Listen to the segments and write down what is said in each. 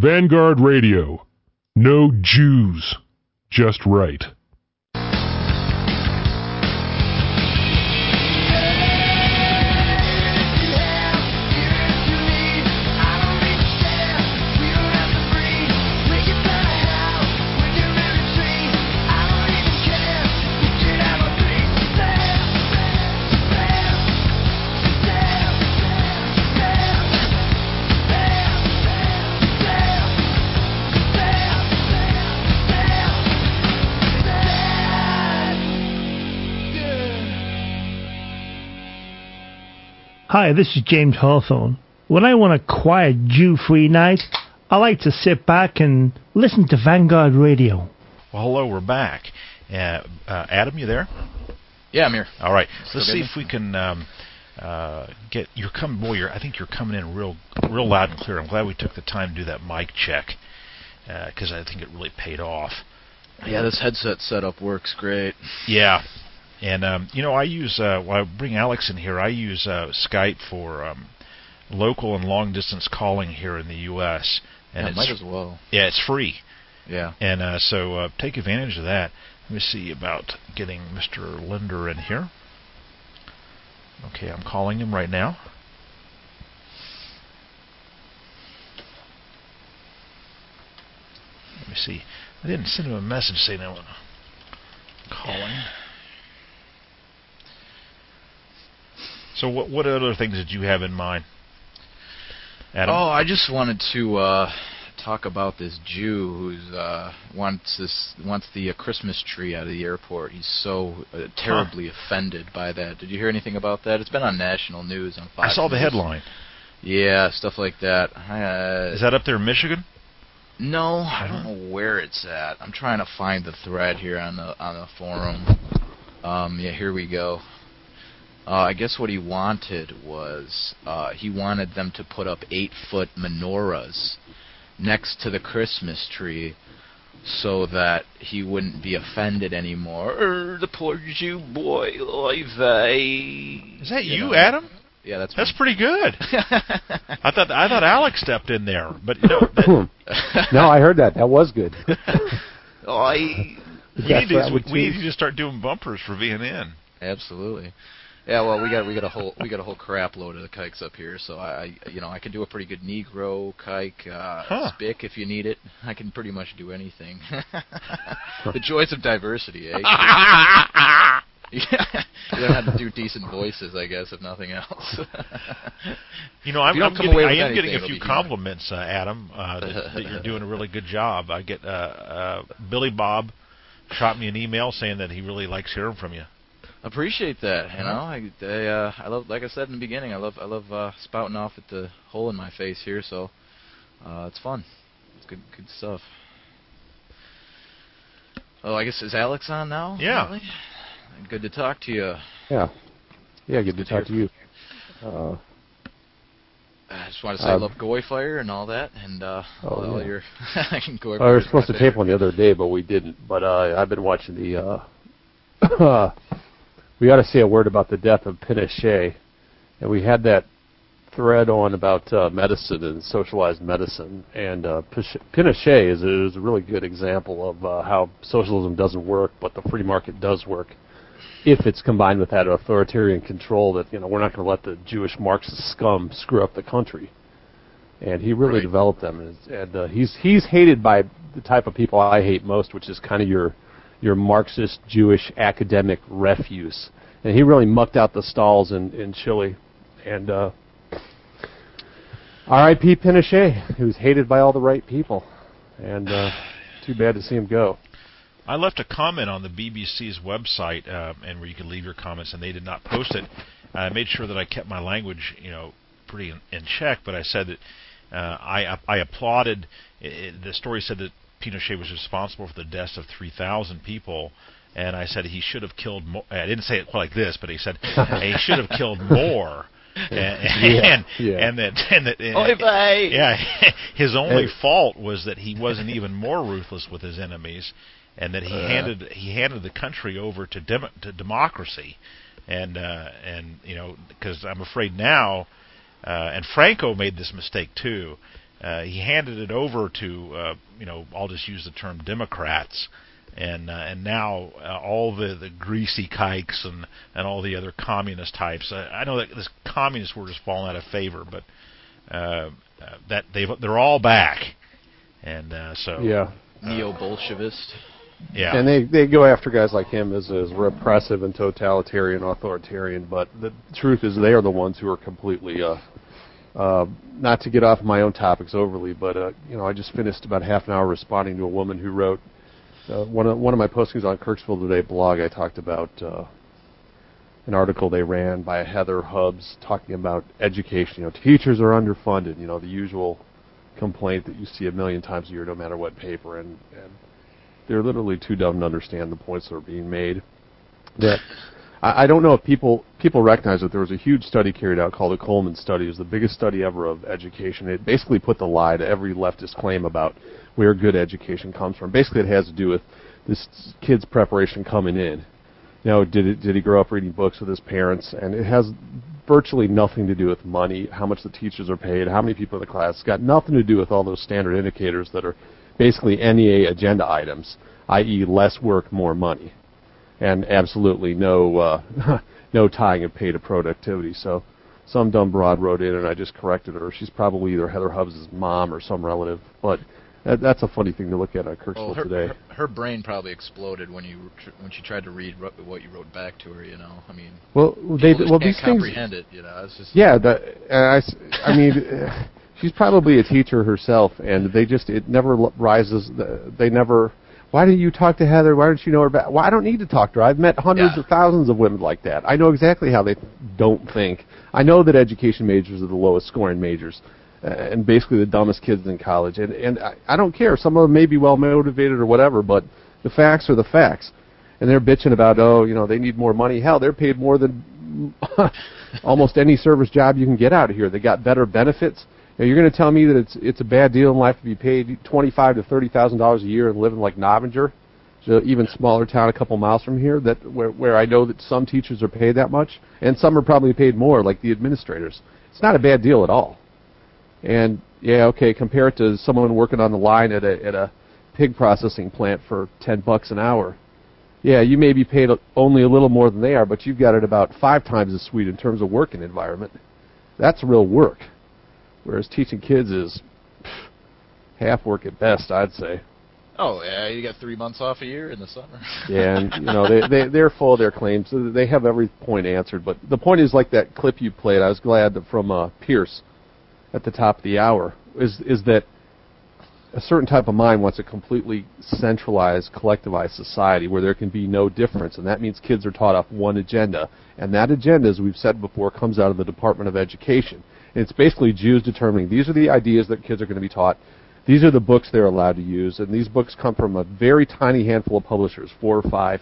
Vanguard Radio. No Jews. Just right. Hi, this is James Hawthorne. When I want a quiet, Jew free night, I like to sit back and listen to Vanguard Radio. Well, hello, we're back. Uh, uh, Adam, you there? Yeah, I'm here. All right. Still Let's see me? if we can um, uh, get. You're coming, boy. You're, I think you're coming in real, real loud and clear. I'm glad we took the time to do that mic check because I think it really paid off. Yeah, this headset setup works great. Yeah, and um, you know, I use uh, when I bring Alex in here. I use uh, Skype for um, local and long distance calling here in the U.S. And yeah, it's might as well. yeah, it's free, Yeah. and uh, so uh, take advantage of that. Let me see about getting Mr. Linder in here. Okay, I'm calling him right now. Let me see. I didn't send him a message saying I want calling. So what what other things did you have in mind? Adam? Oh, I just wanted to uh, talk about this Jew who's uh, wants this wants the uh, Christmas tree out of the airport. He's so uh, terribly offended by that. Did you hear anything about that? It's been on national news on Fox. I saw the News. headline. Yeah, stuff like that. Uh, Is that up there in Michigan? No, I don't know where it's at. I'm trying to find the thread here on the on the forum. Um, yeah, here we go. Uh, I guess what he wanted was uh, he wanted them to put up eight foot menorahs next to the Christmas tree so that he wouldn't be offended anymore. Er, the poor Jew boy, oy vey. Is that you, know. Adam? Yeah, that's That's pretty good. I thought I thought Alex stepped in there, but you know, that, no, I heard that. That was good. Oy. we, need I to, would we need choose. to start doing bumpers for VNN. Absolutely. Yeah, well, we got we got a whole we got a whole crap load of the kikes up here, so I I- you know I can do a pretty good Negro kike, uh, Huh. spick if you need it. I can pretty much do anything. the joys of diversity, eh? yeah, you don't have to do decent voices, I guess, if nothing else. You know, I'm, you I'm getting, I am anything, getting a few compliments, uh, Adam, uh, that, that you're doing a really good job. I get uh, uh, Billy Bob shot me an email saying that he really likes hearing from you. Appreciate that. You Uh-huh. know, I I, uh, I love like I said in the beginning, I love I love uh, spouting off at the hole in my face here, so uh, it's fun. It's good good stuff. Oh, I guess is Alex on now? Yeah. apparently? Good to talk to you. Yeah. Yeah, good to Good to talk to you. Uh, I just want to say I Um, love Goy Fire and all that, and uh, Oh, all yeah. your I can Goy I Fire was supposed to tape favorite. one the other day, but we didn't. But uh, I've been watching the. Uh, we got to say a word about the death of Pinochet, and we had that thread on about uh, medicine and socialized medicine. And uh, Pinochet is, is a really good example of uh, how socialism doesn't work, but the free market does work. If it's combined with that authoritarian control that you know we're not going to let the Jewish Marxist scum screw up the country, and he really Right. developed them, and, and uh, he's he's hated by the type of people I hate most, which is kind of your your Marxist Jewish academic refuse, and he really mucked out the stalls in in Chile, and uh, R.I.P. Pinochet, who's hated by all the right people, and uh, too bad to see him go. I left a comment on the BBC's website, uh, and where you could leave your comments, and they did not post it. I made sure that I kept my language, you know, pretty in, in check. But I said that uh, I I applauded. i i the story said that Pinochet was responsible for the deaths of 3,000 people, and I said he should have killed more. I didn't say it quite like this, but he said he should have killed more. And, and, yeah. and that and that and- Oy vey. yeah, his only And- fault was that he wasn't even more ruthless with his enemies, and that he Uh. handed he handed the country over to dem- to democracy, and uh, and you know because I'm afraid now, uh, and Franco made this mistake too. Uh, he handed it over to uh, you know I'll just use the term Democrats, and uh, and now uh, all the the greasy kikes and and all the other communist types. Uh, I know that this communist word has fallen out of favor, but uh, uh, that they they're all back, and uh, so Yeah. Neo Bolshevist. yeah. And they they go after guys like him as as repressive and totalitarian, authoritarian. But the truth is, they are the ones who are completely. Uh, uh, not to get off my own topics overly, but uh, you know, I just finished about half an hour responding to a woman who wrote uh, one of one of my postings on Kirksville Today blog. I talked about uh, an article they ran by Heather Hubbs talking about education. You know, teachers are underfunded. You know, the usual complaint that you see a million times a year, no matter what paper, and, and they're literally too dumb to understand the points that are being made. That I, I don't know if people people recognize that there was a huge study carried out called the Coleman study. It was the biggest study ever of education. It basically put the lie to every leftist claim about where good education comes from. Basically, it has to do with this kid's preparation coming in. Now, did it, did he grow up reading books with his parents? And it has virtually nothing to do with money, how much the teachers are paid, how many people in the class. It's got nothing to do with all those standard indicators that are basically NEA agenda items, i.e., less work, more money, and absolutely no uh, no tying of pay to productivity. So some dumb broad wrote in, and I just corrected her. She's probably either Heather Hubbs' mom or some relative, but that, that's a funny thing to look at on Kirksville Well, her, today. her her brain probably exploded when you when she tried to read what you wrote back to her. You know, I mean, well, they well can't these things comprehend it. You know, it's just Yeah, that I I, I mean, uh, she's probably a teacher herself, and they just it never rises. the- They never. Why didn't you talk to Heather? Why don't you know her back? Well, I don't need to talk to her. I've met hundreds Yeah. of thousands of women like that. I know exactly how they don't think. I know that education majors are the lowest scoring majors, uh, and basically the dumbest kids in college. And and I, I don't care. Some of them may be well motivated or whatever, but the facts are the facts. And they're bitching about oh, you know, they need more money. Hell, they're paid more than almost any service job you can get out of here. They got better benefits. Now, you're going to tell me that it's it's a bad deal in life to be paid twenty five to thirty thousand dollars a year and living like Novinger, so even smaller town a couple miles from here. That where where I know that some teachers are paid that much, and some are probably paid more, like the administrators. It's not a bad deal at all. And yeah, okay, compare it to someone working on the line at a at a pig processing plant for ten bucks an hour. Yeah, you may be paid only a little more than they are, but you've got it about five times as sweet in terms of working environment. That's real work. Whereas teaching kids is pff, half work at best, I'd say. oh yeah, you got three months off a year in the summer. Yeah, and you know they they they're full of their claims. They have every point answered. But the point is like that clip you played. I was glad that from uh, Pierce at the top of the hour is is that a certain type of mind wants a completely centralized, collectivized society where there can be no difference, and that means kids are taught off one agenda, and that agenda, as we've said before, comes out of the Department of Education. It's basically Jews determining these are the ideas that kids are going to be taught. These are the books they're allowed to use, and these books come from a very tiny handful of publishers, four or five.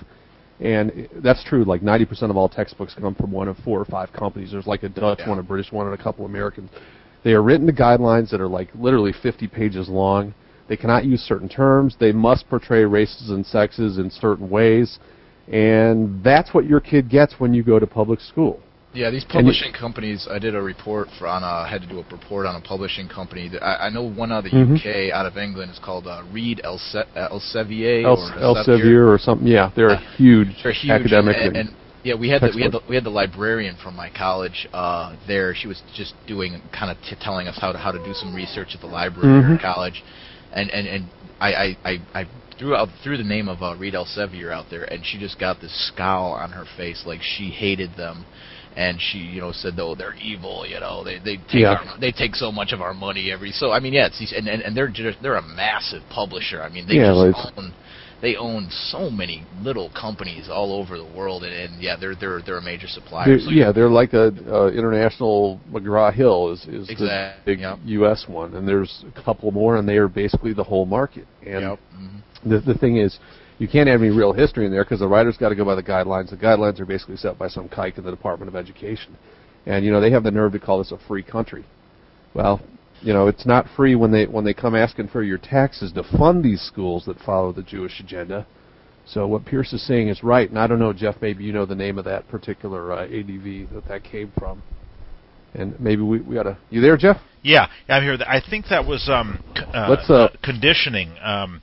And that's true. Like 90% of all textbooks come from one of four or five companies. There's like a Dutch Yeah. one, a British one, and a couple Americans. They are written to guidelines that are like literally 50 pages long. They cannot use certain terms. They must portray races and sexes in certain ways. And that's what your kid gets when you go to public school. Yeah, these publishing companies. I did a report for on. A, had to do a report on a publishing company. That I, I know one out of the Mhm. UK, out of England, is called uh, Reed Else- uh, Elsevier El- or Elsevier or something. Yeah, they're a huge, They're huge, academic. and, and, and yeah, we had the, we had the we had the librarian from my college uh, there. She was just doing kind of t- telling us how to how to do some research at the library Mhm. college, and and and I I, I, I threw out threw the name of uh, Reed Elsevier out there, and she just got this scowl on her face like she hated them. And she, you know, said, "Oh, they're evil. You know, they they take Yeah. our, they take so much of our money every." So I mean, yeah, it's these, and, and and they're just, they're a massive publisher. I mean, they Yeah, just own they own so many little companies all over the world, and, and yeah, they're they're they're a major supplier. They're- So yeah, they're like a uh, international McGraw Hill is is the big yep. U.S. one, and there's a couple more, and they are basically the whole market. And Yep. mhm. the the thing is, you can't have any real history in there because the writer's got to go by the guidelines. The guidelines are basically set by some kike in the Department of Education, and you know they have the nerve to call this a free country. Well, you know it's not free when they when they come asking for your taxes to fund these schools that follow the Jewish agenda. So what Pierce is saying is right, and I don't know, Jeff. Maybe you know the name of that particular uh, ADV that that came from. and maybe we we ought to. You there, Jeff? Yeah, I'm here. I think that was um, uh, Let's, uh, conditioning. Um,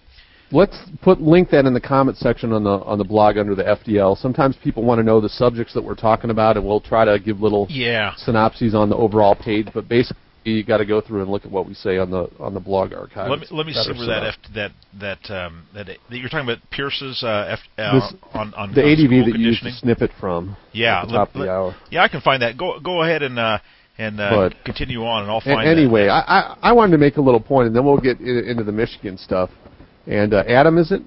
Let's put link that in the comment section on the on the blog under the FTL. Sometimes people want to know the subjects that we're talking about, and we'll try to give little yeah, synopses on the overall page. But basically, you got to go through and look at what we say on the on the blog archive. let me let me see where that. F, that that um, that that you're talking about Pierce's uh, F, uh, This- on on the on ADV that you used to snippet from. Yeah, at the let- top of the hour. Yeah, I can find that. Go go ahead and uh, and uh, But- continue on, and I'll find. that. anyway, I, I I wanted to make a little point, and then we'll get in, into the Michigan stuff. And uh, Adam, is it?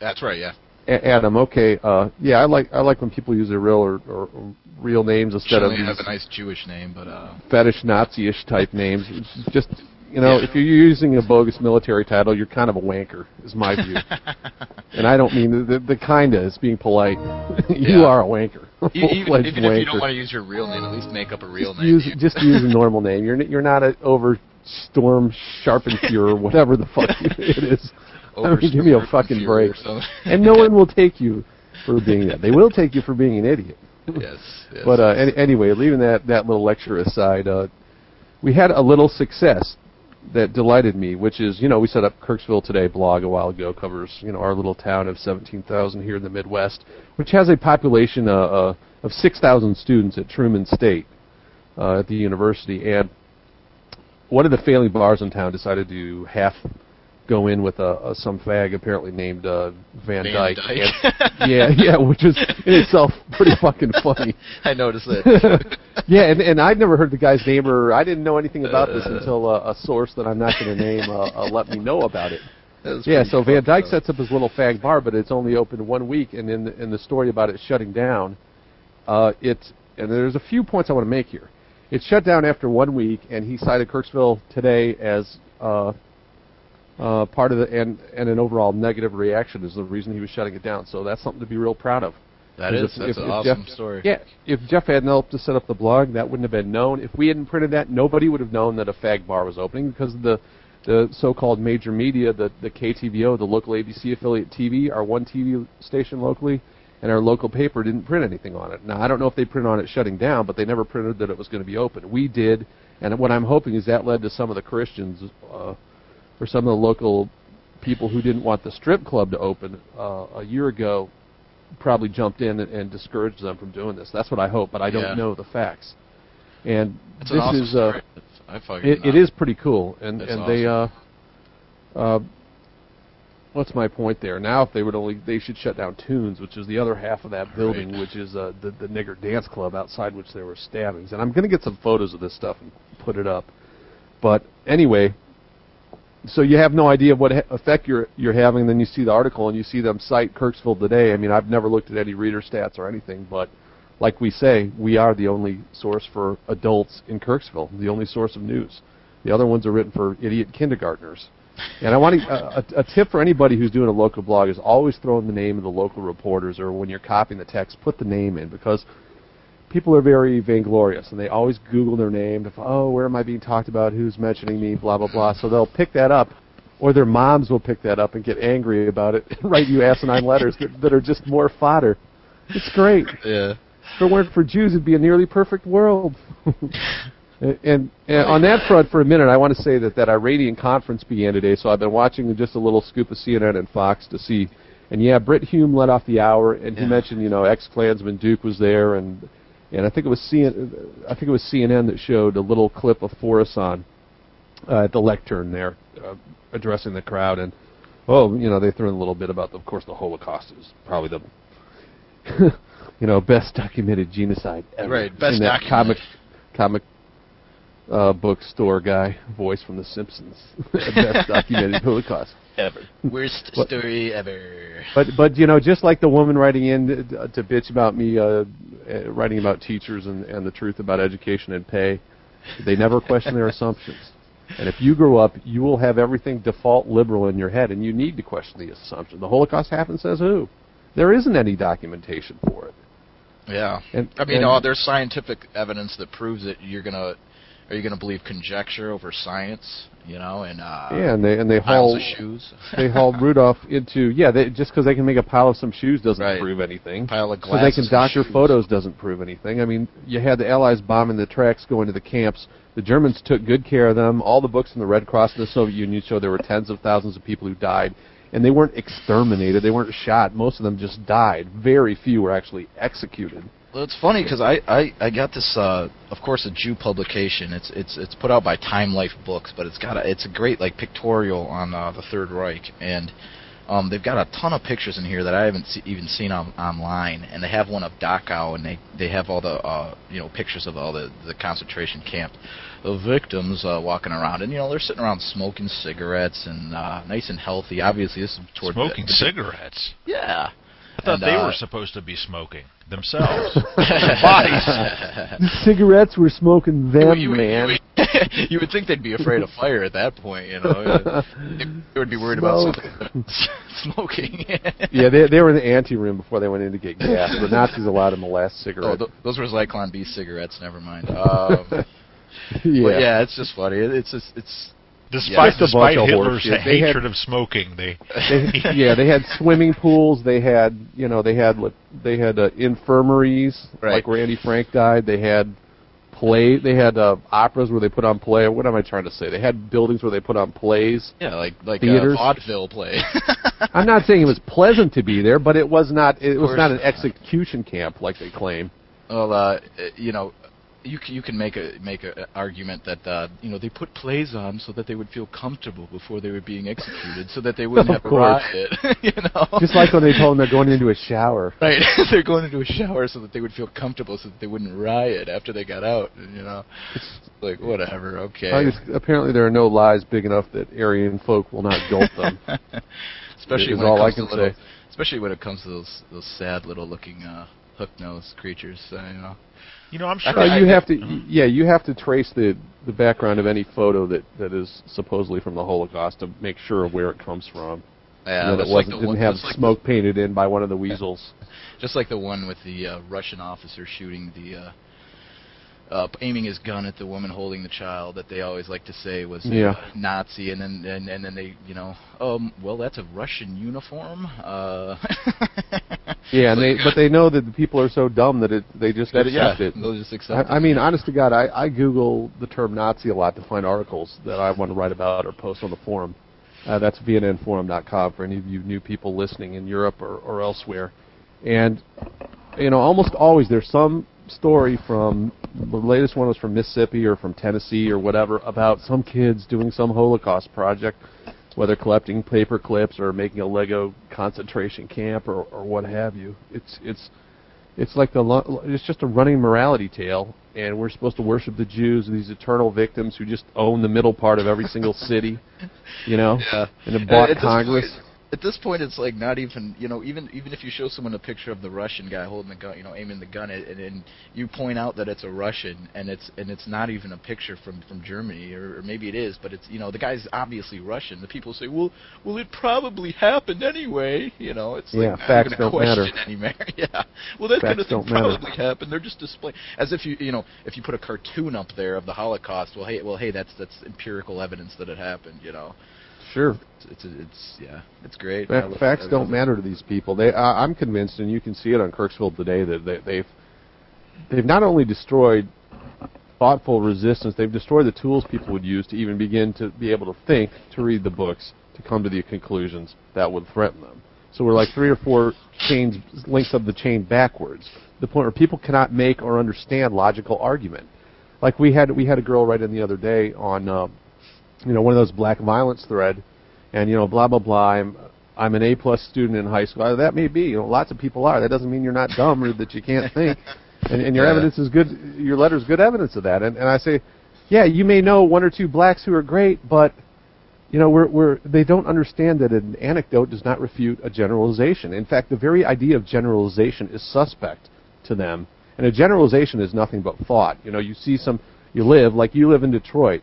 That's right. Yeah. A- Adam, okay. Uh, yeah, I like I like when people use their real or, or, or real names instead of these have a nice Jewish name, but uh, fetish Nazi-ish type names. It's just you know, Yeah. if you're using a bogus military title, you're kind of a wanker, is my view. and I don't mean the the, the kinda is being polite. you Yeah. are a wanker, e- even, even if you don't want to use your real name, at least make up a real just name. use just use a normal name. You're n- you're not a over storm sharpen or whatever the fuck it is. I mean, give me a fucking break. And no one will take you for being that. They will take you for being an idiot. yes, yes. But uh, any, anyway, leaving that that little lecture aside, uh, we had a little success that delighted me, which is you know we set up Kirksville Today blog a while ago, covers you know our little town of 17,000 here in the Midwest, which has a population uh, uh, of 6,000 students at Truman State uh, at the university, and one of the failing bars in town decided to half go in with a, a some fag apparently named uh, Van, Van Dyke. Dyke. And- yeah, yeah, which is in itself pretty fucking funny. I noticed that. yeah, and and I'd never heard the guy's name, or I didn't know anything about this Uh. until uh, a source that I'm not going to name uh, uh, let me know about it. Yeah, so Van Dyke up. sets up his little fag bar, but it's only open one week, and in the, in the story about it shutting down, uh, it and there's a few points I want to make here. It shut down after one week, and he cited Kirksville today as uh, uh, part of the and and an overall negative reaction is the reason he was shutting it down. So that's something to be real proud of. That is, if- that's if- an if awesome Jeff- story. Yeah, if Jeff hadn't helped to set up the blog, that wouldn't have been known. If we hadn't printed that, nobody would have known that a fag bar was opening because the the so-called major media, the the KTVO, the local ABC affiliate TV, our one TV station locally, and our local paper didn't print anything on it. Now I don't know if they printed on it shutting down, but they never printed that it was going to be open. We did, and what I'm hoping is that led to some of the Christians uh, or some of the local people who didn't want the strip club to open uh, a year ago probably jumped in and, and discouraged them from doing this. That's what I hope, but I don't Yeah. know the facts. And That's this an awesome is uh, I fucking it, it is pretty cool, and That's and they uh, uh, what's my point there? Now, if they would only, they should shut down Tunes, which is the other half of that building, Right. which is uh, the the nigger dance club outside which there were stabbings. And I'm going to get some photos of this stuff and put it up. But anyway, so you have no idea what ha- effect you're you're having. Then you see the article and you see them cite Kirksville today. I mean, I've never looked at any reader stats or anything, but like we say, we are the only source for adults in Kirksville, the only source of news. The other ones are written for idiot kindergartners. And I want to, a, a tip for anybody who's doing a local blog is always throw in the name of the local reporters, or when you're copying the text, put the name in because people are very vainglorious and they always Google their name. If, oh, where am I being talked about? Who's mentioning me? Blah blah blah. So they'll pick that up, or their moms will pick that up and get angry about it, and write you asinine letters that, that are just more fodder. It's great. yeah. If it weren't for Jews, it'd be a nearly perfect world. and, and, and on that front, for a minute, I want to say that that Iranian conference began today. So I've been watching just a little scoop of CNN and Fox to see. And yeah, Brit Hume led off the hour, and he Yeah. mentioned you know ex-Klansman Duke was there, and and I think it was CN, I think it was CNN that showed a little clip of Faurisson uh, at the lectern there, uh, addressing the crowd, and oh, you know they threw in a little bit about, the, of course, the Holocaust is probably the you know, best documented genocide ever. Right, best in that documented. comic comic uh, bookstore guy voice from The Simpsons. best documented Holocaust ever. Worst What- story ever. But but you know, just like the woman writing in to, to bitch about me, uh, uh, writing about teachers and, and the truth about education and pay, they never question their assumptions. And if you grow up, you will have everything default liberal in your head, and you need to question the assumption. The Holocaust happened, says who? There isn't any documentation for it. Yeah. And, I mean, and- oh, there's scientific evidence that proves that you're gonna are you going to believe conjecture over science? You know, and uh, Yeah, and they and they haul shoes, they hauled Rudolf into yeah. They, just because they can make a pile of some shoes doesn't Right. prove anything. pile of So they can doctor shoes. photos doesn't prove anything. I mean, you had the Allies bombing the tracks going to the camps. The Germans took good care of them. All the books in the Red Cross and the Soviet Union show there were tens of thousands of people who died, and they weren't exterminated. They weren't shot. Most of them just died. Very few were actually executed. Well, it's funny because I, I I got this uh of course a Jew publication. It's it's it's put out by Time Life Books, but it's got a it's a great like pictorial on uh, the Third Reich, and um they've got a ton of pictures in here that I haven't see, even seen on, online, and they have one of Dachau, and they they have all the uh you know pictures of all the the concentration camp of victims uh, walking around, and you know they're sitting around smoking cigarettes and uh nice and healthy. Obviously, this is toward the- Smoking the, cigarettes. Yeah. I thought And, they uh, were supposed to be smoking themselves. Bodies. The cigarettes were smoking them, you, would- man. You would, you would think they'd be afraid of fire at that point, you know. They, they would be worried about Smoke. something smoking. yeah, they they were in the ante room before they went in to get gas. The Nazis allowed them to last Oh, cigarette. th- those were Zyklon B cigarettes. Never mind. Um, yeah. But yeah, it's just funny. It, it's just it's Despite, bunch despite of Hitler's horseshit. They had- hatred of smoking, they they, yeah, they had swimming pools. They had, you know, they had li- they had uh, infirmaries, Right. like where Andy Frank died. They had play. They had uh, operas where they put on play. What am I trying to say? They had buildings where they put on plays. yeah, like like Theaters? a vaudeville play. I'm not saying it was pleasant to be there, but it was not. It was not an execution camp like they claim. well, uh, you know. You can, you can make a make a, a argument that uh, you know they put plays on so that they would feel comfortable before they were being executed, so that they wouldn't have a riot. you know, Just like when they told them they're going into a shower. Right, they're going into a shower so that they would feel comfortable, so that they wouldn't riot after they got out. You know, it's like whatever. Okay. I just, apparently, there are no lies big enough that Aryan folk will not gulp them. especially when all it I comes can to little, say. especially when it comes to those those sad little looking uh, hook nosed creatures. Uh, you know. You know, I'm sure. Uh, you I- have to, yeah, you have to trace the the background of any photo that that is supposedly from the Holocaust to make sure of where it comes from. Yeah, and that it wasn't the didn't one, have just like smoke painted in by one of the weasels. Just like the one with the uh, Russian officer shooting the, uh, uh, aiming his gun at the woman holding the child that they always like to say was a Yeah. Nazi, and then and, and then they, you know, um, well that's a Russian uniform. Uh, Yeah, and they but they know that the people are so dumb that it they just that, yeah, accept it. they'll just accept I, I it. mean, honest to God, I, I Google the term Nazi a lot to find articles that I want to write about or post on the forum. Uh, that's VNNforum.com for any of you new people listening in Europe or, or elsewhere. And, you know, almost always there's some story from, the latest one was from Mississippi or from Tennessee or whatever, about some kids doing some Holocaust project, whether collecting paper clips or making a Lego concentration camp or, or what have you. It's, it's, it's like the it's just a running morality tale, and we're supposed to worship the Jews, these eternal victims who just own the middle part of every single city, you know, Yeah. and have bought Congress. At this point, it's like not even you know even even if you show someone a picture of the Russian guy holding the gun, you know, aiming the gun, at, and, and you point out that it's a Russian, and it's and it's not even a picture from from Germany, or, or maybe it is, but it's you know the guy's obviously Russian. The people say, well, well, it probably happened anyway. You know, it's like Yeah, not facts don't matter. anymore. yeah, well, that kind of thing don't matter. probably happened. They're just displaying as if you you know if you put a cartoon up there of the Holocaust. Well, hey, well, hey, that's that's empirical evidence that it happened. You know. Sure, It's it's, it's yeah, it's great. Fa- I facts don't matter to these people. They, I I'm convinced, and you can see it on Kirksville today, that they, they've they've not only destroyed thoughtful resistance, they've destroyed the tools people would use to even begin to be able to think, to read the books, to come to the conclusions that would threaten them. So we're like three or four chains, links of the chain backwards. The point where people cannot make or understand logical argument. Like we had, we had a girl write in the other day on, uh, you know, one of those black violence thread, and you know, blah blah blah. I'm, I'm an A plus student in high school. That may be. You know, lots of people are. That doesn't mean you're not dumb or that you can't think. And, and your Yeah. evidence is good. Your letter is good evidence of that. And, and I say, yeah, you may know one or two blacks who are great, but you know, we're, we're, they don't understand that an anecdote does not refute a generalization. In fact, the very idea of generalization is suspect to them. And a generalization is nothing but thought. You know, you see some, you live, like you live in Detroit,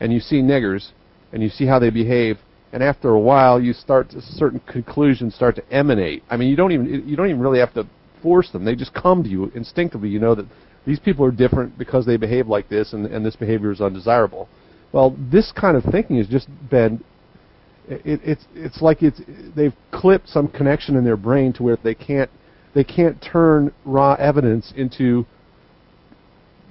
and you see niggers, and you see how they behave, and after a while, you start to, certain conclusions start to emanate. I mean, you don't even, you don't even really have to force them. They just come to you instinctively. You know that these people are different because they behave like this, and and this behavior is undesirable. Well, this kind of thinking has just been. It, it's it's like it's they've clipped some connection in their brain to where they can't they can't turn raw evidence into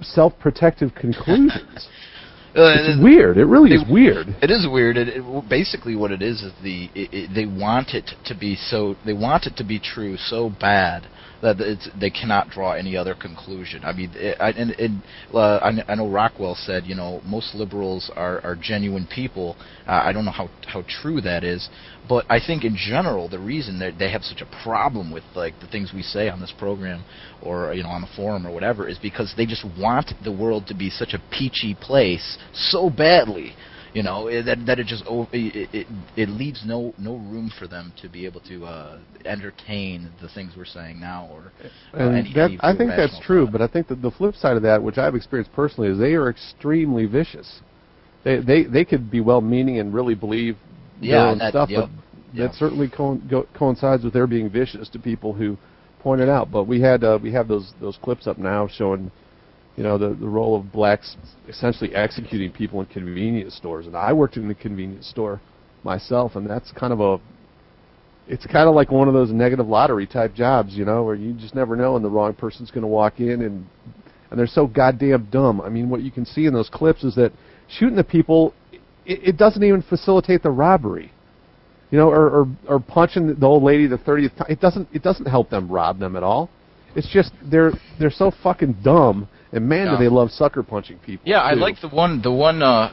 self-protective conclusions. Uh, it's weird. It really is weird. It is weird. It, it, basically, what it is is the it, they want it to be so they want it to be true so bad that it's, they cannot draw any other conclusion. I mean, it, I, and, and uh, I, I know Rockwell said, you know, most liberals are, are genuine people. Uh, I don't know how how true that is, but I think in general the reason that they have such a problem with like the things we say on this program or you know on the forum or whatever is because they just want the world to be such a peachy place so badly you know that that it just over, it, it it leaves no no room for them to be able to uh, entertain the things we're saying now or uh, and any, that, any I think that's true but I think that the flip side of that which I've experienced personally is they are extremely vicious. They they they could be well meaning and really believe yeah, their own that, stuff yep, but yep. that certainly co- go, coincides with their being vicious to people who point it out. But we had uh, we have those those clips up now showing you know the the role of blacks essentially executing people in convenience stores. And I worked in the convenience store myself and that's kind of a it's kind of like one of those negative lottery type jobs you know where you just never know and the wrong person's going to walk in and and they're so goddamn dumb. I mean what you can see in those clips is that shooting the people it, it doesn't even facilitate the robbery. You know or or, or punching the old lady the 30th time it doesn't it doesn't help them rob them at all. It's just they're they're so fucking dumb and man, Yeah. do they love sucker punching people. Yeah, I like the one. The one. Uh,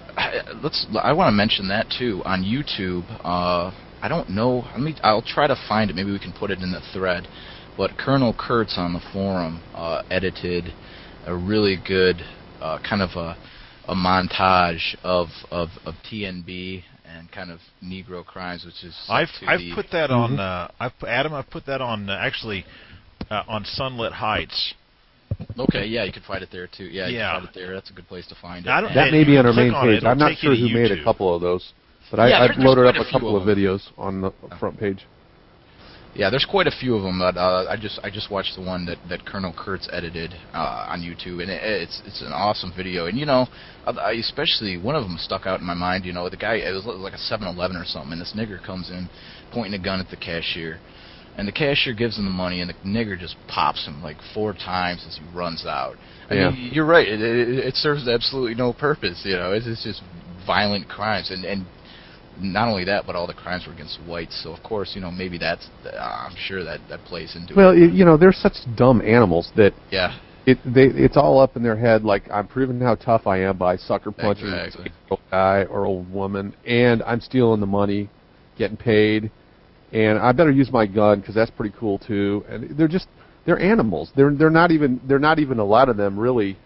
let's. I want to mention that too on YouTube. Uh, I don't know. Let me. I'll try to find it. Maybe we can put it in the thread. But Colonel Kurtz on the forum uh, edited a really good uh, kind of a, a montage of, of of TNB and kind of Negro crimes, which is I've I've the- put that on. Uh, I've Adam. I've put that on uh, actually uh, on Sunlit Heights. Okay, yeah, you could find it there too. Yeah, you Yeah. can find it there. That's a good place to find it. I don't- That may be on our Click main on it, page. it'll I'm not sure to who made a couple of those, but I, Yeah, I've there's- there's loaded up a a couple of of 'em. videos on the front page. Yeah, there's quite a few of them. But uh, I just I just watched the one that, that Colonel Kurtz edited uh, on YouTube, and it, it's it's an awesome video. And you know, I, I especially one of them stuck out in my mind. You know, the guy it was like a 7-Eleven or something, and this nigger comes in, pointing a gun at the cashier, and the cashier gives him the money, and the nigger just pops him like four times as he runs out. I Yeah. mean, you're right. It, it, it serves absolutely no purpose. You know, it's, it's just violent crimes, and and not only that, but all the crimes were against whites. So of course, you know, maybe that's uh, I'm sure that that plays into Well, it. y you know, they're such dumb animals that Yeah, it they it's all up in their head. Like I'm proving how tough I am by sucker punching Exactly. a guy or old woman, and I'm stealing the money, getting paid, and I better use my gun because that's pretty cool too. And they're just they're animals. They're they're not even they're not even a lot of them really.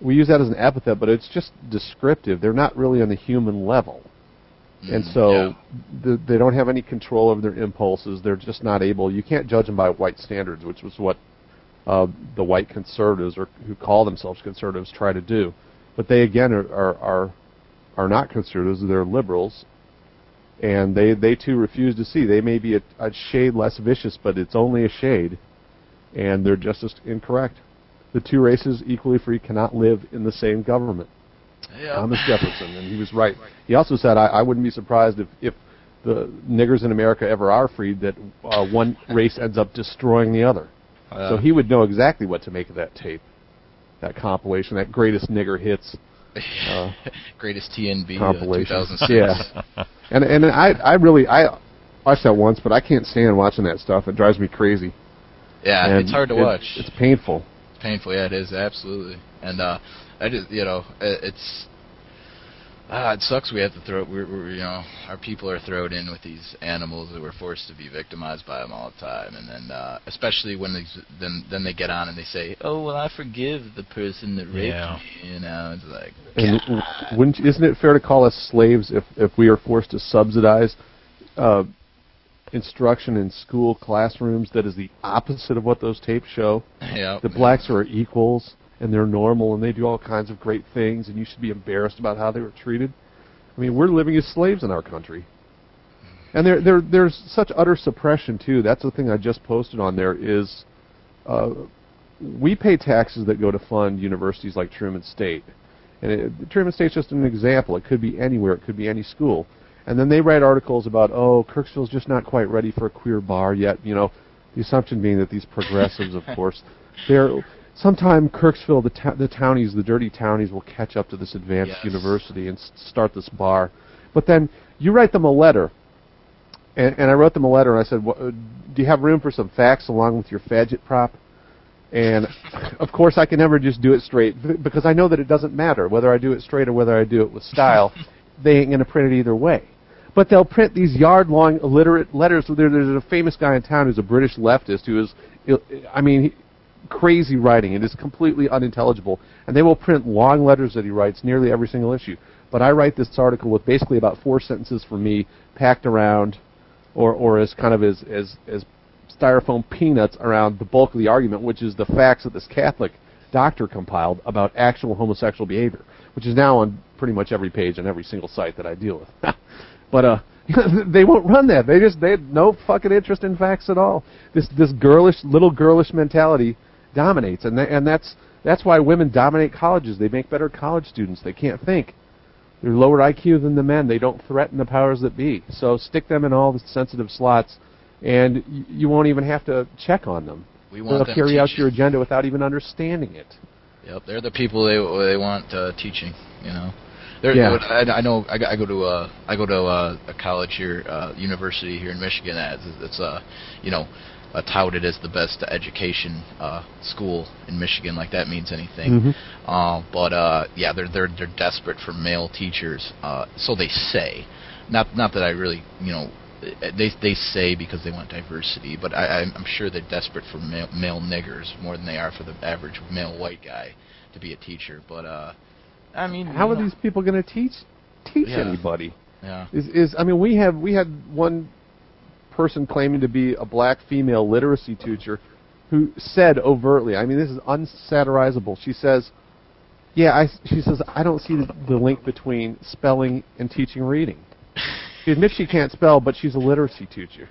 We use that as an epithet, but it's just descriptive. They're not really on the human level. and Mm, so yeah. the, they don't have any control over their impulses. They're just not able. You can't judge them by white standards, which was what uh, the white conservatives or who call themselves conservatives try to do. But they again are are are, are not conservatives. They're liberals, and they they too refuse to see. They may be a, a shade less vicious, but it's only a shade, and they're just as incorrect. The two races equally free cannot live in the same government. yeah. Thomas Jefferson, and he was right. He also said, I, I wouldn't be surprised if, if the niggers in America ever are freed, that uh, one race ends up destroying the other. Uh, so he would know exactly what to make of that tape, that compilation, that greatest nigger hits uh, greatest TNB compilation. 2006. Yeah, and and I I really I watched that once, but I can't stand watching that stuff. It drives me crazy. Yeah, And it's hard to it- watch. It's painful. painful. Yeah, it is absolutely. And uh, I just you know it, it's ah, it sucks. We have to throw we're, we're you know our people are thrown in with these animals that we're forced to be victimized by them all the time. And then uh, especially when these then then they get on and they say, oh well, I forgive the person that raped Yeah. me. You know, it's like And w- wouldn't isn't it fair to call us slaves if if we are forced to subsidize uh, instruction in school classrooms that is the opposite of what those tapes show? yeah, The blacks are equals and they're normal and they do all kinds of great things and you should be embarrassed about how they were treated. I mean, we're living as slaves in our country. And there, there, there's such utter suppression too. That's the thing I just posted on there. Is uh, we pay taxes that go to fund universities like Truman State, and it, Truman State's just an example. It could be anywhere. It could be any school. And then they write articles about, oh, Kirksville's just not quite ready for a queer bar yet. You know, the assumption being that these progressives, of course, they're sometime Kirksville, the the townies, the dirty townies, will catch up to this advanced Yes. university and s- start this bar. But then you write them a letter, and, and I wrote them a letter and I said, "Wha- uh, "Do you have room for some facts along with your fadget prop?" And of course, I can never just do it straight b- because I know that it doesn't matter whether I do it straight or whether I do it with style. they ain't gonna print it either way. But they'll print these yard-long illiterate letters. There, there's a famous guy in town who's a British leftist who is, I mean, he, crazy writing. It is completely unintelligible. And they will print long letters that he writes nearly every single issue. But I write this article with basically about four sentences for me packed around, or or as kind of as as as styrofoam peanuts around the bulk of the argument, which is the facts that this Catholic doctor compiled about actual homosexual behavior, which is now on pretty much every page on every single site that I deal with. but uh, they won't run that. They just they have no fucking interest in facts at all. This this girlish little girlish mentality dominates, and tha- and that's that's why women dominate colleges. They make better college students. They can't think. They're lower IQ than the men. They don't threaten the powers that be. So stick them in all the sensitive slots, and y- you won't even have to check on them. We want They'll carry out your agenda without even understanding it. Yep, they're the people they they want uh, teaching. You know, they're, Yeah. I, I know. I, go- I go to uh, I go to uh, a college here, uh, university here in Michigan. That's it's uh, you know, uh, touted as the best education uh, school in Michigan. Like that means anything. Uh, but uh, yeah, they're they're they're desperate for male teachers. Uh, so they say. Not not that I really you know. They they say because they want diversity, but I, I'm I'm sure they're desperate for male, male niggers more than they are for the average male white guy to be a teacher. But uh, I mean, How are know, these people going to teach teach Yeah. anybody? Yeah, Is is I mean we have we had one person claiming to be a black female literacy teacher who said overtly, I mean this is unsatirizable. She says, "Yeah, I she says I don't see the, the link between spelling and teaching reading." She admits she can't spell, but she's a literacy teacher.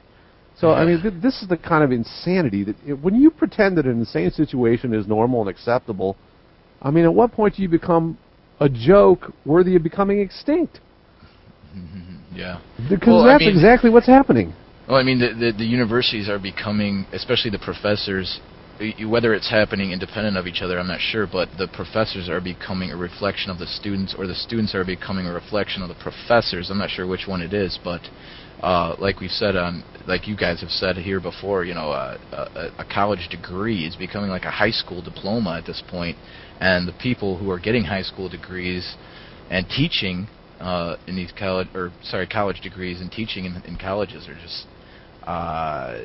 So I mean, th- this is the kind of insanity that it, when you pretend that an insane situation is normal and acceptable, I mean, at what point do you become a joke worthy of becoming extinct? yeah. Because Well, I that's mean- exactly what's happening. Well, I mean, the, the the universities are becoming, especially the professors. Whether it's happening independent of each other, I'm not sure, but the professors are becoming a reflection of the students, or the students are becoming a reflection of the professors. I'm not sure which one it is, but uh, like we've said on, like you guys have said here before, you know, uh, a, a college degree is becoming like a high school diploma at this point, and the people who are getting high school degrees and teaching uh, in these college or sorry college degrees and teaching in, in colleges are just uh,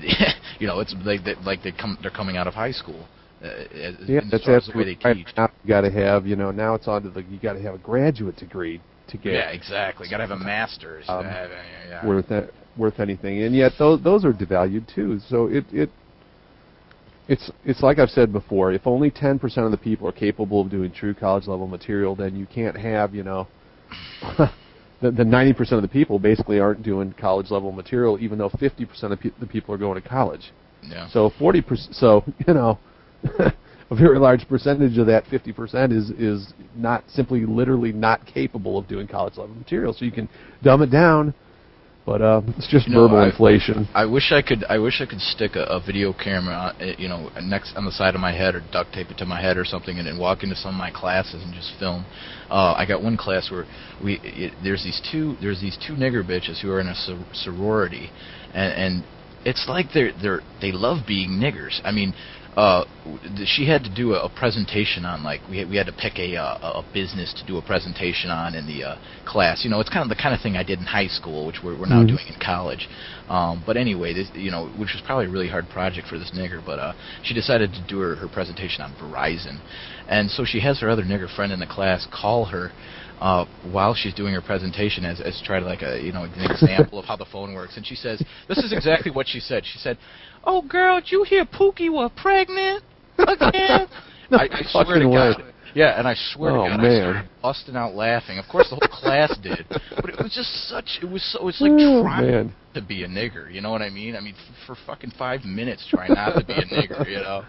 you know it's like they, like they come they're coming out of high school uh, Yeah, that's as the way absolutely they right. teach. Now you got to have, you know, now it's on to the you got to have a graduate degree to get Yeah, exactly. Got to have a master's. Um, to have, yeah. worth that, worth anything, and yet those those are devalued too. So it it it's it's like I've said before. If only ten percent of the people are capable of doing true college level material, then you can't have you know. The, the 90% of the people basically aren't doing college level material, even though 50% of pe- the people are going to college. yeah. So 40%, so, you know, a very large percentage of that 50% is, is not simply literally not capable of doing college level material. So you can dumb it down, but uh, it's just You know, verbal I- inflation. I wish I could. I wish I could stick a, a video camera, uh, you know, next on the side of my head, or duct tape it to my head, or something, and then walk into some of my classes and just film. Uh, I got one class where we it, there's these two there's these two nigger bitches who are in a sor- sorority, and, and it's like they're they're they love being niggers. I mean, uh, she had to do a, a presentation on like we had, we had to pick a uh, a business to do a presentation on in the uh, class. You know, it's kind of the kind of thing I did in high school, which we're, we're now Mhm. doing in college. Um, but anyway, this, you know, which was probably a really hard project for this nigger, but uh, she decided to do her, her presentation on Verizon, and so she has her other nigger friend in the class call her uh, while she's doing her presentation as as try to like a you know an example of how the phone works, and she says this is exactly what she said. She said, "Oh girl, did you hear Pookie was pregnant again?" No I, I swear to fucking way. God. Yeah, and I swear Oh, to God, I man. started busting out laughing. Of course, the whole class did, but it was just such. It was so. It was like Oh, trying man. to be a nigger. You know what I mean? I mean, f- for fucking five minutes, trying not to be a nigger. You know,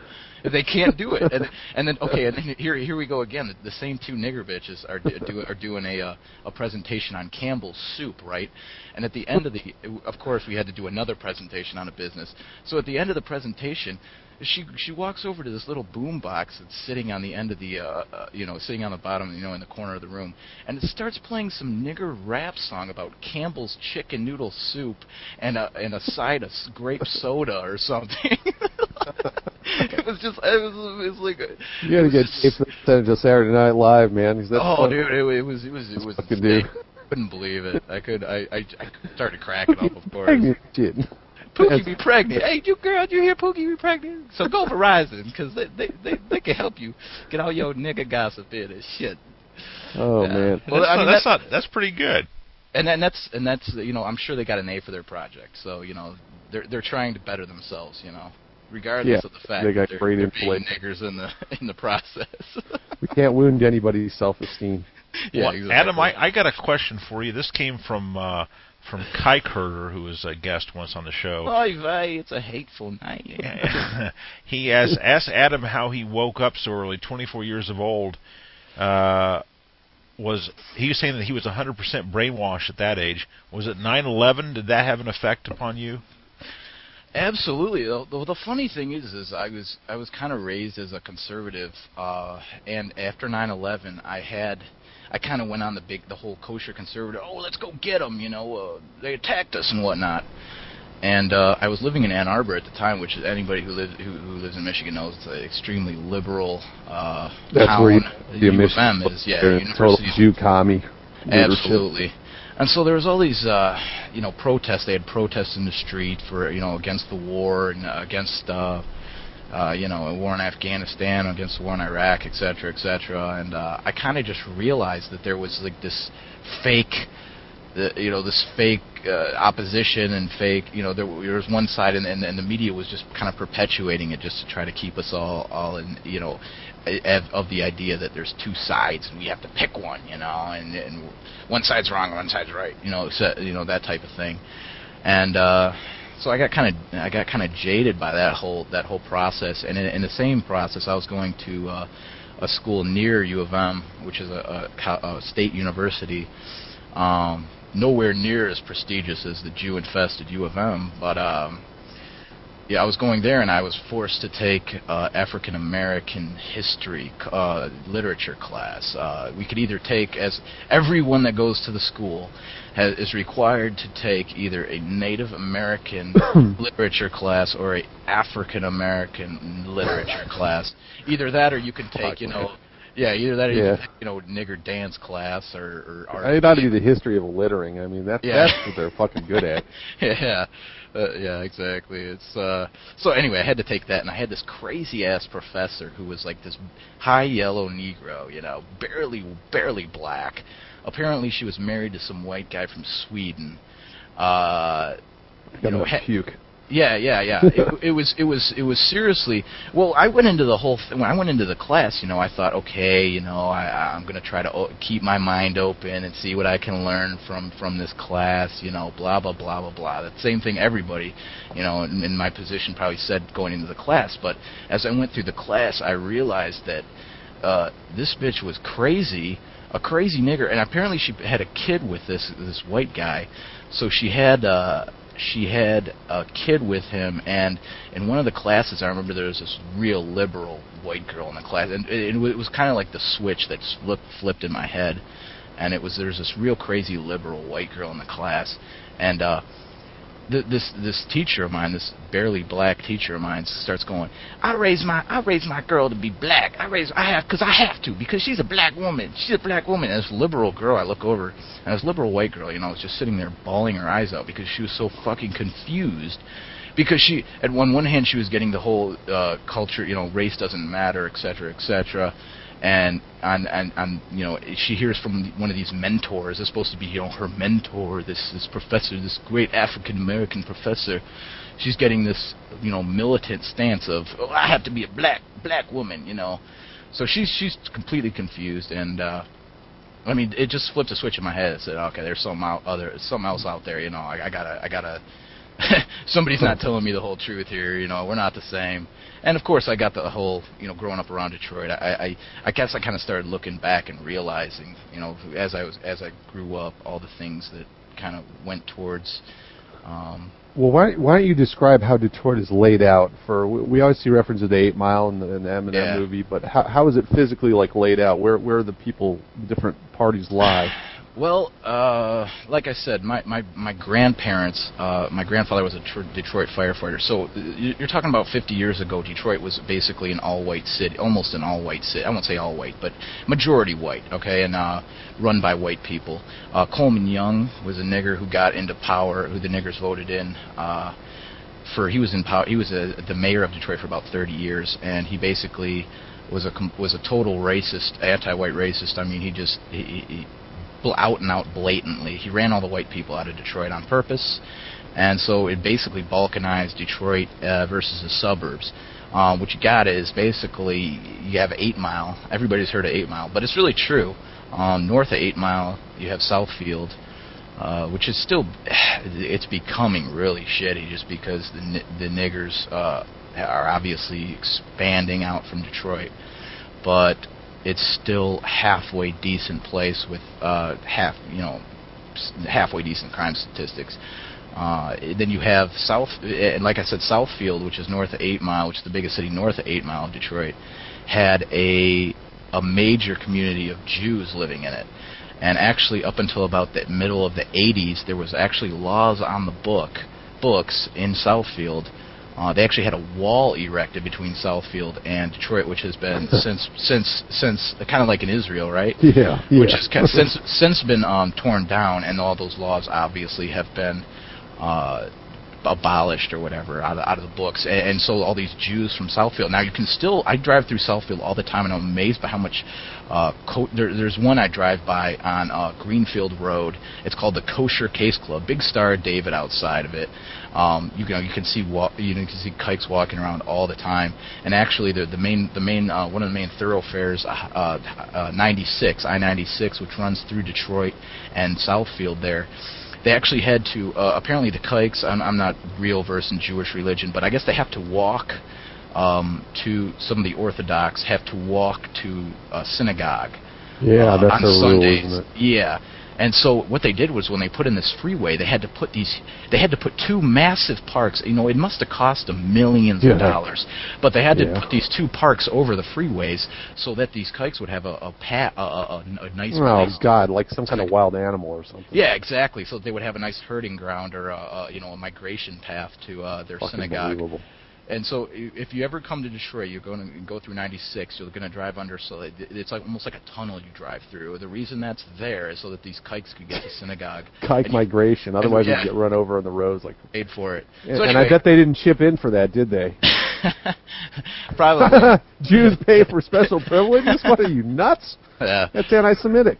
they can't do it. And and then okay, and then here here we go again. The, the same two nigger bitches are do, are doing a uh, a presentation on Campbell's soup, right? And at the end of the, of course, we had to do another presentation on a business. So at the end of the presentation, she she walks over to this little boom box that's sitting on the end of the uh, uh, you know sitting on the bottom you know in the corner of the room and it starts playing some nigger rap song about Campbell's chicken noodle soup and a and a side of grape soda or something it was just it was it was like a, You gotta get tapes sent to Saturday Night Live, man. oh fun. dude it, it was it was it was Fucking dude. I couldn't believe it I could I I, I started cracking up of course. Pookie be pregnant. Hey, you girl, you hear Pookie be pregnant? So go Verizon because they, they they they can help you get all your nigga gossip in and shit. Oh Yeah. man. Well, that's I mean, not, that's not that's pretty good. And then that's and that's you know I'm sure they got an A for their project. So you know they're they're trying to better themselves. You know, regardless Yeah, of the fact they got that they're, they're being niggers in the in the process. We can't wound anybody's self-esteem. yeah, well, exactly. Adam, I, I got a question for you. This came from uh, from Kai Herder, who was a guest once on the show. Oy vey, it's a hateful night. he has asked Adam how he woke up so early, 24 years of old. Uh, was he was saying that he was 100% brainwashed at that age? Was it 9/11? Did that have an effect upon you? Absolutely. The, the, the funny thing is, is I was I was kind of raised as a conservative, uh, and after 9/11, I had I kind of went on the big the whole kosher conservative. Oh, let's go get them. You know, uh, they attacked us and whatnot. And uh, I was living in Ann Arbor at the time, which anybody who lives who, who lives in Michigan knows it's an extremely liberal uh, That's town. where you, The the U of emissions M is yeah, total University of Jew commie. Absolutely. And so there was all these, uh, you know, protests. They had protests in the street for, you know, against the war and uh, against, uh, uh, you know, a war in Afghanistan, against the war in Iraq, et cetera, et cetera. And uh, I kind of just realized that there was like this fake, the, you know, this fake uh, opposition and fake, you know, there, there was one side, and, and, and the media was just kind of perpetuating it just to try to keep us all, all in, you know, of, the idea that there's two sides and we have to pick one, you know, and, and one side's wrong, one side's right, you know, so, you know that type of thing, and uh, so I got kind of I got kind of jaded by that whole that whole process, and in, in the same process, I was going to uh, a school near U of M, which is a, a, a state university, um, nowhere near as prestigious as the Jew-infested U of M, but um, yeah, I was going there, and I was forced to take uh, African American history uh, literature class. Uh, we could either take, as everyone that goes to the school has, is required to take either a Native American literature class or a African American literature class. Either that, or you can take, you know, yeah, either that, or you Yeah. can take, you know, nigger dance class or. or, I ought to be the history of littering. I mean, that's Yeah. that's what they're fucking good at. yeah, uh, yeah, exactly. It's uh, so anyway. I had to take that, and I had this crazy ass professor who was like this high yellow Negro, you know, barely barely black. Apparently, she was married to some white guy from Sweden. Uh, you know, ha- puke. Yeah, yeah, yeah. it, it was, it was, it was seriously. Well, I went into the whole. Th- when I went into the class, you know, I thought, okay, you know, I, I'm going to try to o- keep my mind open and see what I can learn from from this class. You know, blah blah blah blah blah. The same thing everybody, you know, in, in my position probably said going into the class. But as I went through the class, I realized that uh, this bitch was crazy, a crazy nigger, and apparently she had a kid with this this white guy. So she had. Uh, she had a kid with him, and in one of the classes, I remember there was this real liberal white girl in the class, and it, it was kind of like the switch that flipped, flipped in my head, and it was there was this real crazy liberal white girl in the class, and uh, th- this this teacher of mine, this barely black teacher of mine, starts going, "I raise my I raise my girl to be black. I raise I have because I have to because she's a black woman. She's a black woman." And this liberal girl, I look over, and this liberal white girl, you know, was just sitting there bawling her eyes out because she was so fucking confused. Because she, at one one hand, she was getting the whole uh, culture, you know, race doesn't matter, et cetera, et cetera and on and and you know she hears from one of these mentors. It's supposed to be you know her mentor, this this professor, this great African American professor. She's getting this you know militant stance of oh, I have to be a black black woman, you know. So she's she's completely confused, and uh, I mean it just flipped a switch in my head. It said okay, there's some out other something else out there, you know. I, I gotta I gotta somebody's not telling me the whole truth here. You know, we're not the same. And of course, I got the whole, you know, growing up around Detroit. I, I, I guess I kind of started looking back and realizing, you know, as I was, as I grew up, all the things that kind of went towards. Um, Well, why why don't you describe how Detroit is laid out? For we, we always see references to the Eight Mile and the, in the Eminem Yeah. movie, but how how is it physically like laid out? Where where are the people, different parties lie? Well, uh, like I said, my my my grandparents, uh, my grandfather was a tr- Detroit firefighter. So you- you're talking about 50 years ago. Detroit was basically an all-white city, almost an all-white city. I won't say all-white, but majority white. Okay, and uh, run by white people. Uh, Coleman Young was a nigger who got into power, who the niggers voted in. Uh, for he was in power. He was a, the mayor of Detroit for about 30 years, and he basically was a was a total racist, anti-white racist. I mean, he just he, he, bl- out and out blatantly. He ran all the white people out of Detroit on purpose, and so it basically balkanized Detroit uh, versus the suburbs. Um, what you got is basically you have Eight Mile. Everybody's heard of Eight Mile, but it's really true. Um, north of Eight Mile, you have Southfield, uh, which is still it's becoming really shitty just because the the niggers uh, are obviously expanding out from Detroit, but it's still halfway decent place with uh, half you know halfway decent crime statistics. Uh, then you have South, and like I said, Southfield, which is north of Eight Mile, which is the biggest city north of Eight Mile of Detroit, had a a major community of Jews living in it. And actually, up until about the middle of the 80s, there was actually laws on the book, books in Southfield. Uh, they actually had a wall erected between Southfield and Detroit, which has been since since since kind of like in Israel, right? Yeah, yeah. which has kind of since since been um, torn down, and all those laws obviously have been uh, abolished or whatever out of, out of the books. And, and so all these Jews from Southfield. Now you can still I drive through Southfield all the time, and I'm amazed by how much. Uh, co- there, there's one I drive by on uh, Greenfield Road. It's called the Kosher Case Club. Big Star David outside of it. Um, you know you can see wa- you, know, you can see kikes walking around all the time. And actually, the the main the main uh, one of the main thoroughfares, uh, uh, 96 I-96, which runs through Detroit and Southfield there they actually had to uh, apparently the kikes I'm, I'm not real versed in jewish religion but i guess they have to walk um, to some of the orthodox have to walk to a synagogue Yeah, uh, that's on a rule, sundays it? yeah and so what they did was when they put in this freeway they had to put these they had to put two massive parks you know it must have cost them millions Yeah. of dollars but they had to Yeah. put these two parks over the freeways so that these kikes would have a a, pa- a, a, a, nice Oh God, like some kind of wild animal or something. yeah, exactly. So they would have a nice herding ground or a, a you know a migration path to uh, their Fucking synagogue. And so if you ever come to Detroit, you're going to go through 96. You're going to drive under, so it, it's like almost like a tunnel you drive through. The reason that's there is so that these kikes could get to synagogue. Kike you migration. Otherwise, yeah. we'd get run over on the roads. Like, paid for it. and, so and I bet they didn't chip in for that, did they? probably. Jews pay for special privileges? What are you nuts? yeah, That's anti-Semitic.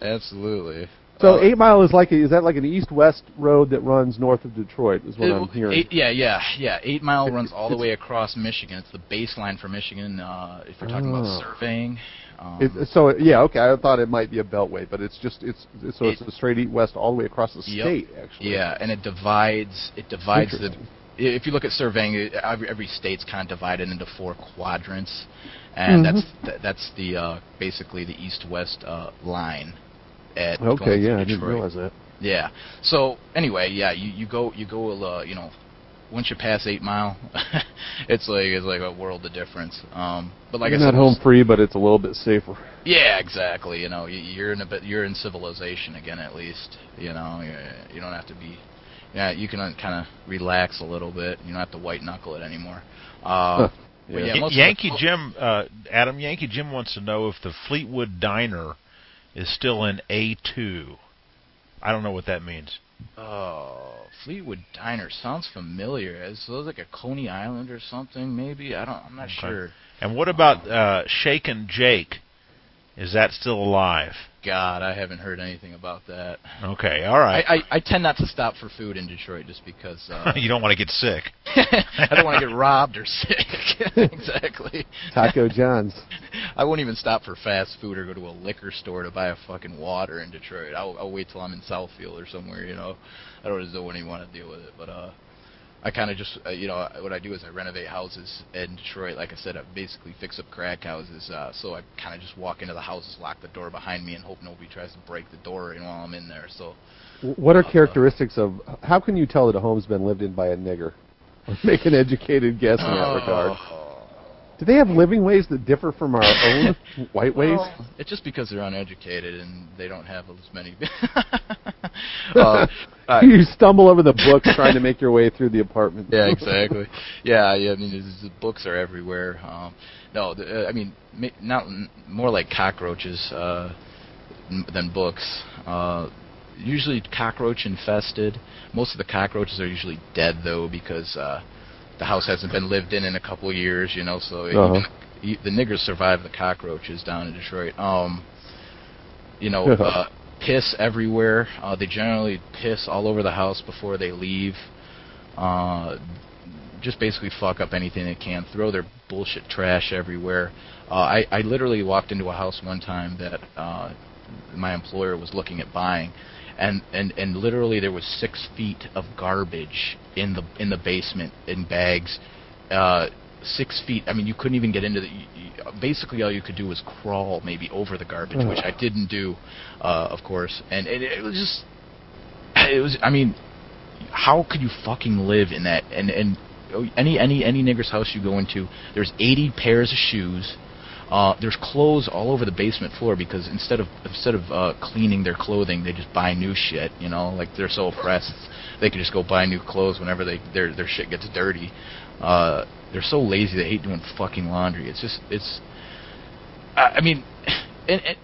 absolutely. So Uh, Eight Mile is like a, is that like an east-west road that runs north of Detroit? Is what It- I'm hearing. Eight, yeah, yeah, yeah. Eight Mile It- runs all the way across Michigan. It's the baseline for Michigan. Uh, if you're talking about Oh. surveying. Um, It, so yeah, okay. I thought it might be a beltway, but it's just it's, it's so it's It- a straight east west all the way across the Yep. state. Actually, Yeah, and it divides. It divides the. If you look at surveying, every, every state's kind of divided into four quadrants, and that's Mm-hmm. th- that's the uh, basically the east-west uh, line. At Okay, yeah, I didn't realize that. Yeah. So anyway, yeah, you, you go you go uh, you know once you pass Eight Mile, it's like it's like a world of difference. Um, but like You're I said, not home free, but it's a little bit safer. yeah, exactly. You know, you- you're in a bit, you're in civilization again. At least, you know, you- you don't have to be. Yeah, you can kind of relax a little bit. You don't have to white knuckle it anymore. Uh, Huh. but Yeah. yeah, Y- Yankee the, Jim, uh, Adam Yankee Jim wants to know if the Fleetwood Diner is still in A2. I don't know what that means. Oh, Fleetwood Diner sounds familiar. Is those like a Coney Island or something? Maybe I don't. I'm not Okay. sure. And what about uh, Shakey Jake? Is that still alive? God, I haven't heard anything about that. Okay, all right. I. I, I tend not to stop for food in Detroit just because uh, you don't want to get sick. I don't want to get robbed or sick. exactly. Taco John's. I won't even stop for fast food or go to a liquor store to buy a fucking water in Detroit. I'll, I'll wait till I'm in Southfield or somewhere. You know, I don't just don't even want to deal with it. But uh, I kind of just, uh, you know, what I do is I renovate houses in Detroit. Like I said, I basically fix up crack houses. Uh, so I kind of just walk into the houses, lock the door behind me, and hope nobody tries to break the door in while I'm in there. So What are characteristics of? How can you tell that a home's been lived in by a nigger? Make an educated guess in that regard. Oh. Do they have living ways that differ from our own white ways? Well, it's just because they're uneducated and they don't have as many. uh, uh, you stumble over the books trying to make your way through the apartment. yeah, exactly. Yeah, yeah. I mean, the books are everywhere. Um, no, the, uh, I mean, ma- not more like cockroaches uh, than books. Uh, usually cockroach infested. Most of the cockroaches are usually dead though because uh, the house hasn't been lived in in a couple of years. You know, so Uh-huh. even, the niggers survive the cockroaches down in Detroit. Um, you know, uh, piss everywhere. Uh, they generally piss all over the house before they leave. Uh, just basically fuck up anything they can. Throw their bullshit trash everywhere. Uh, I, I literally walked into a house one time that uh, my employer was looking at buying, and, and, and literally there was six feet of garbage in the in the basement in bags. Uh, six feet. I mean, you couldn't even get into the. Basically, all you could do was crawl maybe over the garbage, which I didn't do, uh, of course. And it, it was just. It was. I mean, how could you fucking live in that? And and oh, any any any nigger's house you go into, there's 80 pairs of shoes. Uh, there's clothes all over the basement floor because instead of instead of uh, cleaning their clothing, they just buy new shit. You know, like they're so oppressed, they can just go buy new clothes whenever they their their shit gets dirty. Uh, they're so lazy they hate doing fucking laundry. It's just it's. I I mean, and, and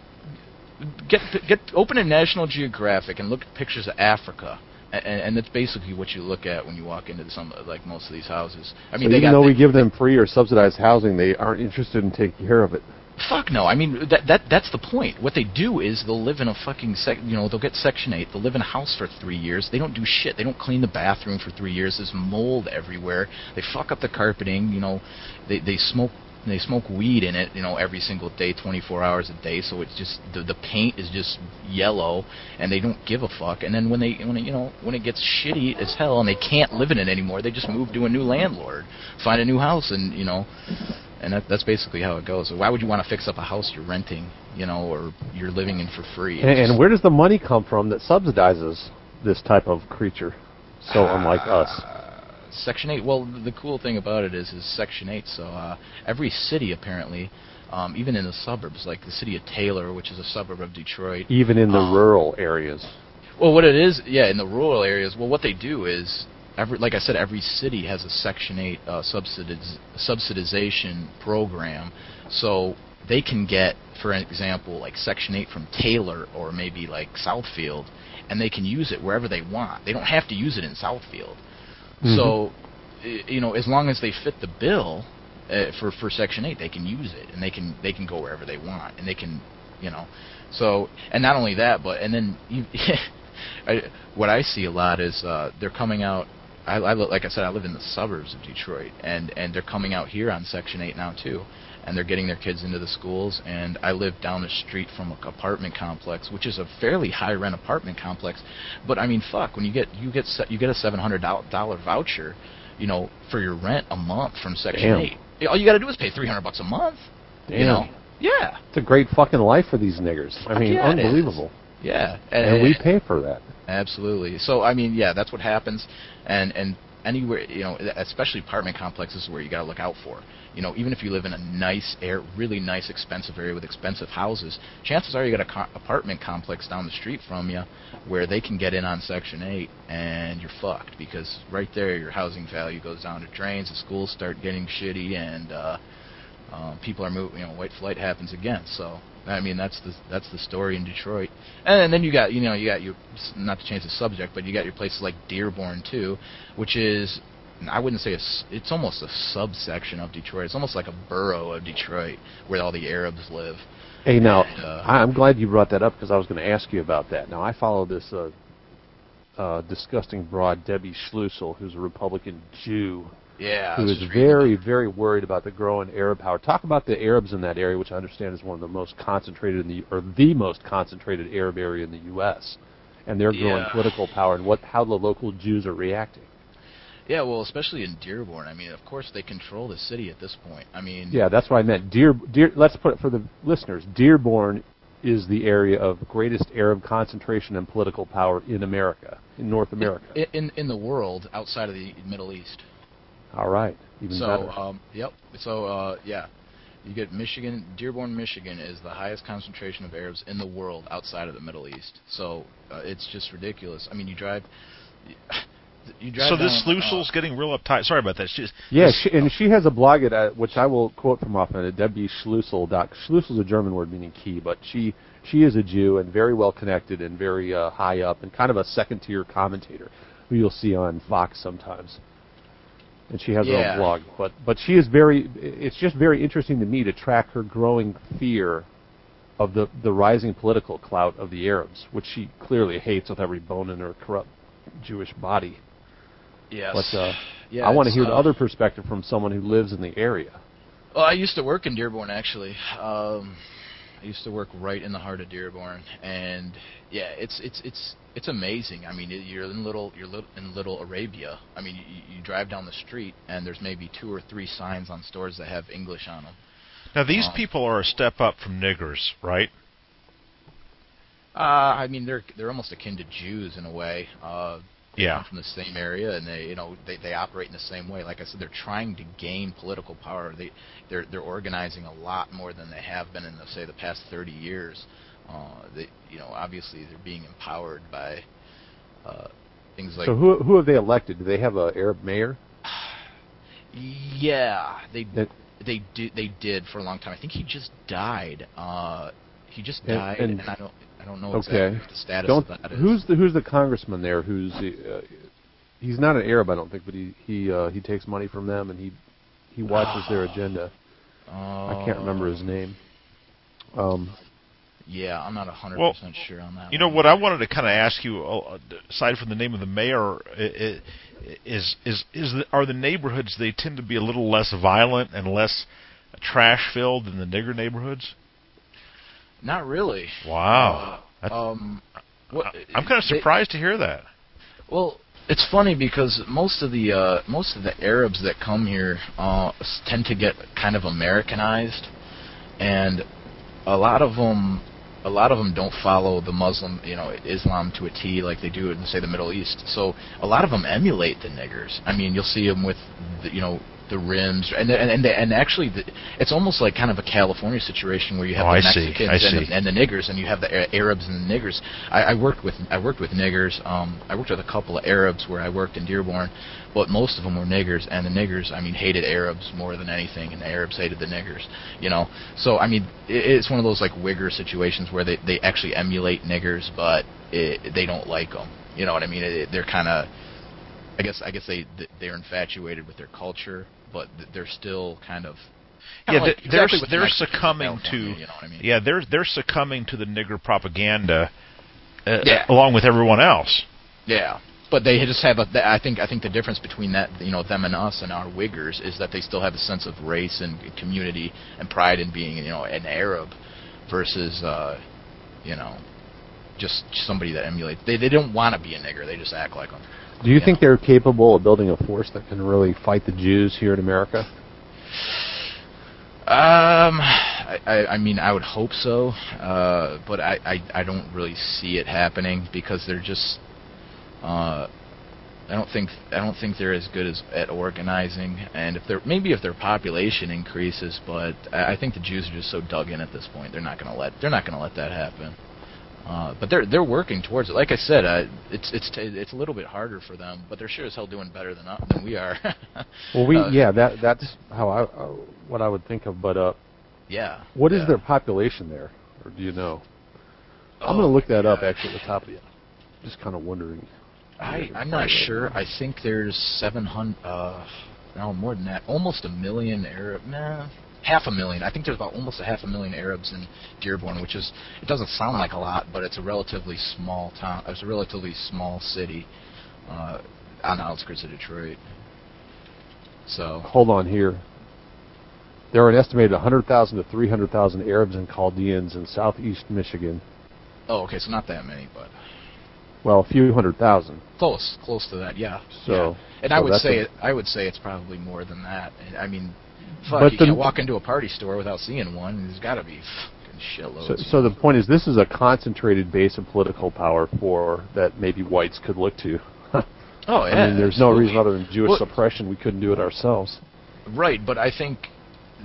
get get open a National Geographic and look at pictures of Africa. And, and that's basically what you look at when you walk into some like most of these houses. I mean, so they even got though we give them free or subsidized housing, they aren't interested in taking care of it. Fuck no. I mean that that that's the point. What they do is they'll live in a fucking sec. You know, they'll get Section Eight. They'll live in a house for three years. They don't do shit. They don't clean the bathroom for three years. There's mold everywhere. They fuck up the carpeting. You know, they they smoke they smoke weed in it. You know, every single day, 24 hours a day. So it's just the the paint is just yellow, and they don't give a fuck. And then when they when it, you know when it gets shitty as hell and they can't live in it anymore, they just move to a new landlord, find a new house, and you know and that, that's basically how it goes. So why would you want to fix up a house you're renting, you know, or you're living in for free? And, and where does the money come from that subsidizes this type of creature? So unlike us. Section Eight. Well, the cool thing about it is, is Section Eight. So uh, every city apparently, um, even in the suburbs, like the city of Taylor, which is a suburb of Detroit. Even in the Um, rural areas. Well, what it is, yeah, in the rural areas. Well, what they do is, every, like I said, every city has a Section Eight uh, subsidiz- subsidization program, so they can get, for example, like Section Eight from Taylor or maybe like Southfield, and they can use it wherever they want. They don't have to use it in Southfield. So, you know, as long as they fit the bill uh, for for Section Eight, they can use it, and they can they can go wherever they want, and they can, you know, so and not only that, but and then you, I, what I see a lot is uh, they're coming out. I, I li- like I said, I live in the suburbs of Detroit, and and they're coming out here on Section Eight now too, and they're getting their kids into the schools. And I live down the street from an apartment complex, which is a fairly high rent apartment complex. But I mean, fuck, when you get you get you get a seven hundred dollar voucher, you know, for your rent a month from Section Damn. Eight. All you got to do is pay three hundred bucks a month. You Damn. know? Yeah. It's a great fucking life for these niggers. I mean, yeah, unbelievable. Yeah. And we pay for that. Absolutely. So I mean, yeah, that's what happens, and and anywhere you know, especially apartment complexes where you got to look out for. You know, even if you live in a nice, air, really nice, expensive area with expensive houses, chances are you got a co- apartment complex down the street from you where they can get in on Section Eight, and you're fucked because right there your housing value goes down the drains. The schools start getting shitty, and uh, uh, people are moving. You know, white flight happens again. So I mean, that's the that's the story in Detroit. And then you got you know you got your not to change the subject, but you got your places like Dearborn too, which is I wouldn't say a it's almost a subsection of Detroit. It's almost like a borough of Detroit where all the Arabs live. Hey, now, And, uh, I'm glad you brought that up because I was going to ask you about that. Now, I follow this uh, uh, disgusting broad, Debbie Schlussel, who's a Republican Jew, Yeah, who was is just reading very, very worried about the growing Arab power. Talk about the Arabs in that area, which I understand is one of the most concentrated in the, or the most concentrated Arab area in the U.S., and their growing Yeah. political power and what how the local Jews are reacting. Yeah, well, especially in Dearborn. I mean, of course they control the city at this point. I mean, Yeah, that's what I meant. Dear, Dear. Let's put it for the listeners. Dearborn is the area of greatest Arab concentration and political power in America, in North America. i- in in the world outside of the Middle East. All right, even so, better. um, yep. So, uh, yeah, you get Michigan. Dearborn, Michigan, is the highest concentration of Arabs in the world outside of the Middle East. So uh, it's just ridiculous. I mean, you drive. You drive So this down, uh, Schlussel's getting real uptight. Sorry about that. She's, Yeah, this- she, and she has a blog at uh, which I will quote from often at Debbie Schlussel. Doc, Schlussel is a German word meaning key, but she she is a Jew and very well connected and very uh, high up and kind of a second tier commentator who you'll see on Fox sometimes. And she has her own blog, but but she is very. It's just very interesting to me to track her growing fear of the the rising political clout of the Arabs, which she clearly hates with every bone in her corrupt Jewish body. Yes. But uh, yeah, I want to hear the uh, other perspective from someone who lives in the area. Well, I used to work in Dearborn actually. Um, I used to work right in the heart of Dearborn, and yeah, it's it's it's it's amazing. I mean, you're in little you're lit- in Little Arabia. I mean, you, you drive down the street, and there's maybe two or three signs on stores that have English on them. now these um, people are a step up from niggers, right? Uh, I mean, they're they're almost akin to Jews in a way. Uh, Yeah. from the same area, and they you know they they operate in the same way. Like I said, they're trying to gain political power. They they're they're organizing a lot more than they have been in the say the past 30 years. Uh, they you know obviously they're being empowered by uh, things like so who who have they elected? Do they have a Arab mayor? yeah they That- they did they did for a long time. I think he just died. Uh, he just And- died, and- and, I don't I don't know Okay. exactly the status Don't of that is. who's the who's the congressman there? Who's the, uh, he's not an Arab, I don't think, but he he uh, he takes money from them and he he watches their agenda. I can't remember his name. Um, Yeah, I'm not a hundred Well, percent sure on that. You know one. what I wanted to kind of ask you, uh, aside from the name of the mayor, i- i- is is is the, are the neighborhoods they tend to be a little less violent and less trash filled than the nigger neighborhoods? Not really. Wow, That's, Um, what, I'm kind of they- surprised to hear that. well, it's funny because most of the uh, most of the Arabs that come here uh, s- tend to get kind of Americanized, and a lot of them. A lot of them don't follow the Muslim, you know, Islam to a T like they do in, say, the Middle East. So a lot of them emulate the niggers. I mean, you'll see them with, the, you know, the rims, and and and, and actually, the, it's almost like kind of a California situation where you have Oh, the Mexicans and. The, and the niggers, and you have the Arabs and the niggers. I, I worked with I worked with niggers. Um, I worked with a couple of Arabs where I worked in Dearborn, but most of them were niggers, and the niggers, I mean, hated Arabs more than anything, and the Arabs hated the niggers. You know, so I mean, it, it's one of those like wigger situations where they they actually emulate niggers, but it, they don't like them. You know what I mean? It, they're kind of I guess I guess they they're infatuated with their culture, but they're still kind of Yeah, like they- they're exactly what the they're succumbing to California, you know what I mean? yeah they're they're succumbing to the nigger propaganda, uh, Yeah. along with everyone else. Yeah, but they just have a. I think I think the difference between that, you know, them and us and our Wiggers is that they still have a sense of race and community and pride in being, you know, an Arab, versus, uh, you know, just somebody that emulates. They they don't want to be a nigger. They just act like them. Do you Yeah. think they're capable of building a force that can really fight the Jews here in America? Um, I, I, mean, I would hope so, uh, but I, I, I don't really see it happening because they're just, uh, I don't think I don't think they're as good as at organizing, and if they're maybe if their population increases, but I, I think the Jews are just so dug in at this point, they're not to let they're not going to let that happen. Uh, but they're they're working towards it. Like I said, uh, it's it's t- it's a little bit harder for them, but they're sure as hell doing better than uh, than we are. Well, we Uh, yeah that that's how I uh, what I would think of. But uh, yeah. what is yeah. their population there, or do you know? I'm Oh, going to look that up actually at the top of the. Just kind of wondering. I, I'm not sure. I think there's 700, uh, no, more than that. Almost a million Arab, nah, half a million. I think there's about almost a half a million Arabs in Dearborn, which is, it doesn't sound like a lot, but it's a relatively small town. It's a relatively small city, uh, on the outskirts of Detroit. So, Hold on here. There are an estimated 100,000 to 300,000 Arabs and Chaldeans in southeast Michigan. oh, okay, so not that many, but Well, a few hundred thousand. Close, close to that, yeah. So, yeah. and so I would say it. I would say it's probably more than that. I mean, fuck, But you the- can't walk into a party store without seeing one. There's got to be fucking shitloads. So, so the point is, this is a concentrated base of political power for that maybe whites could look to. oh yeah, I mean, there's no reason other than Jewish Well- suppression we couldn't do it ourselves. Right, but I think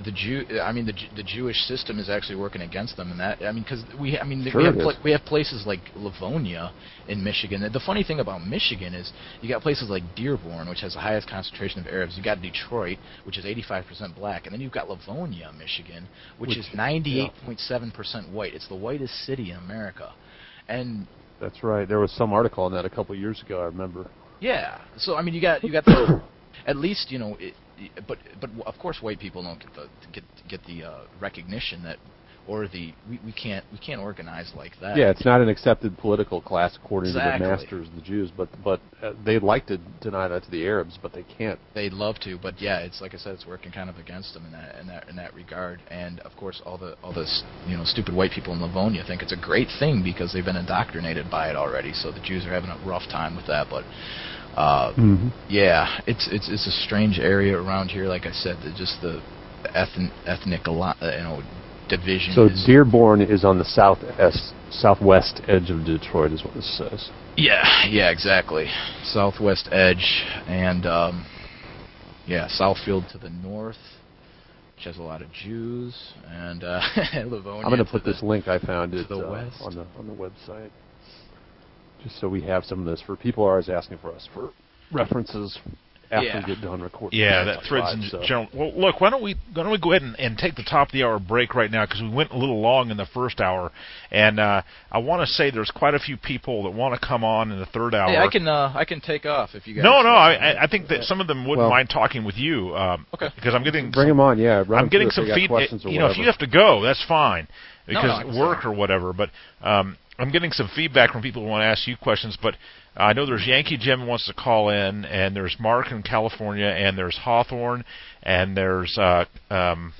the Jew, I mean, the the Jewish system is actually working against them, and that I mean, because we, I mean, Sure we have is. we have places like Livonia in Michigan. The funny thing about Michigan is you got places like Dearborn, which has the highest concentration of Arabs. You got Detroit, which is 85% black, and then you've got Livonia, Michigan, which, Which- is 98.7% white. It's the whitest city in America, and That's right. There was some article on that a couple of years ago. I remember. yeah. So I mean, you got you got the, at least you know, it, but but of course, white people don't get the get get the uh, recognition that, or the we, we can't we can't organize like that. Yeah, it's not an accepted political class according Exactly. to the masters, the Jews. But but uh, they'd like to deny that to the Arabs, but they can't. They'd love to, but yeah, it's like I said, it's working kind of against them in that in that in that regard. And of course, all the all this you know stupid white people in Livonia think it's a great thing because they've been indoctrinated by it already. So the Jews are having a rough time with that, but. Uh, Mm-hmm. Yeah, it's it's it's a strange area around here. Like I said, the, just the ethnic ethnic ali- uh, you know division. So is, Dearborn is on the south est, southwest edge of Detroit, is what this says. yeah, yeah, exactly. Southwest edge and um, yeah, Southfield to the north, which has a lot of Jews, and uh, Livonia. I'm going to put this link I found to it the uh, west. on the on the website, so we have some of this for people are always asking for us for references after Yeah. we get done recording. Yeah, the that threads in so. general. Well, look, why don't we why don't we go ahead and, and take the top of the hour break right now because we went a little long in the first hour, and uh, I want to say there's quite a few people that want to come on in the third hour. Hey, I can uh, I can take off if you guys. no, no, I, I- I think that some of them wouldn't Well- mind talking with you. Um, Okay. Because I'm getting Bring them on, yeah. I'm getting some if they feedback. You know, if you have to go, that's fine because no, I can work stay. or whatever. But um, I'm getting some feedback from people who want to ask you questions. But I know there's Yankee Jim who wants to call in, and there's Mark in California, and there's Hawthorne, and there's uh, um,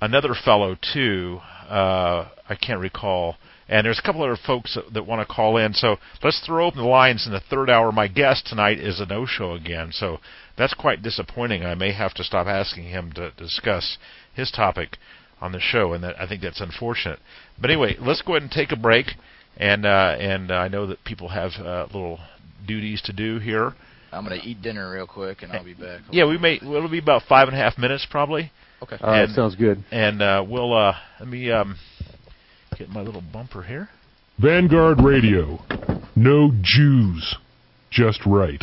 another fellow too. Uh, I can't recall. And there's a couple other folks that, that want to call in. So let's throw open the lines in the third hour. My guest tonight is a no-show again. So that's quite disappointing. I may have to stop asking him to discuss his topic on the show, and that I think that's unfortunate. But anyway, let's go ahead and take a break. And uh, and uh, I know that people have uh, little duties to do here. I'm gonna eat dinner real quick and I'll be back. Yeah, we may. Well, it'll be about five and a half minutes probably. Okay. All right, and- sounds good. And uh, we'll uh, let me um, get my little bumper here. Vanguard Radio. No Jews. Just right.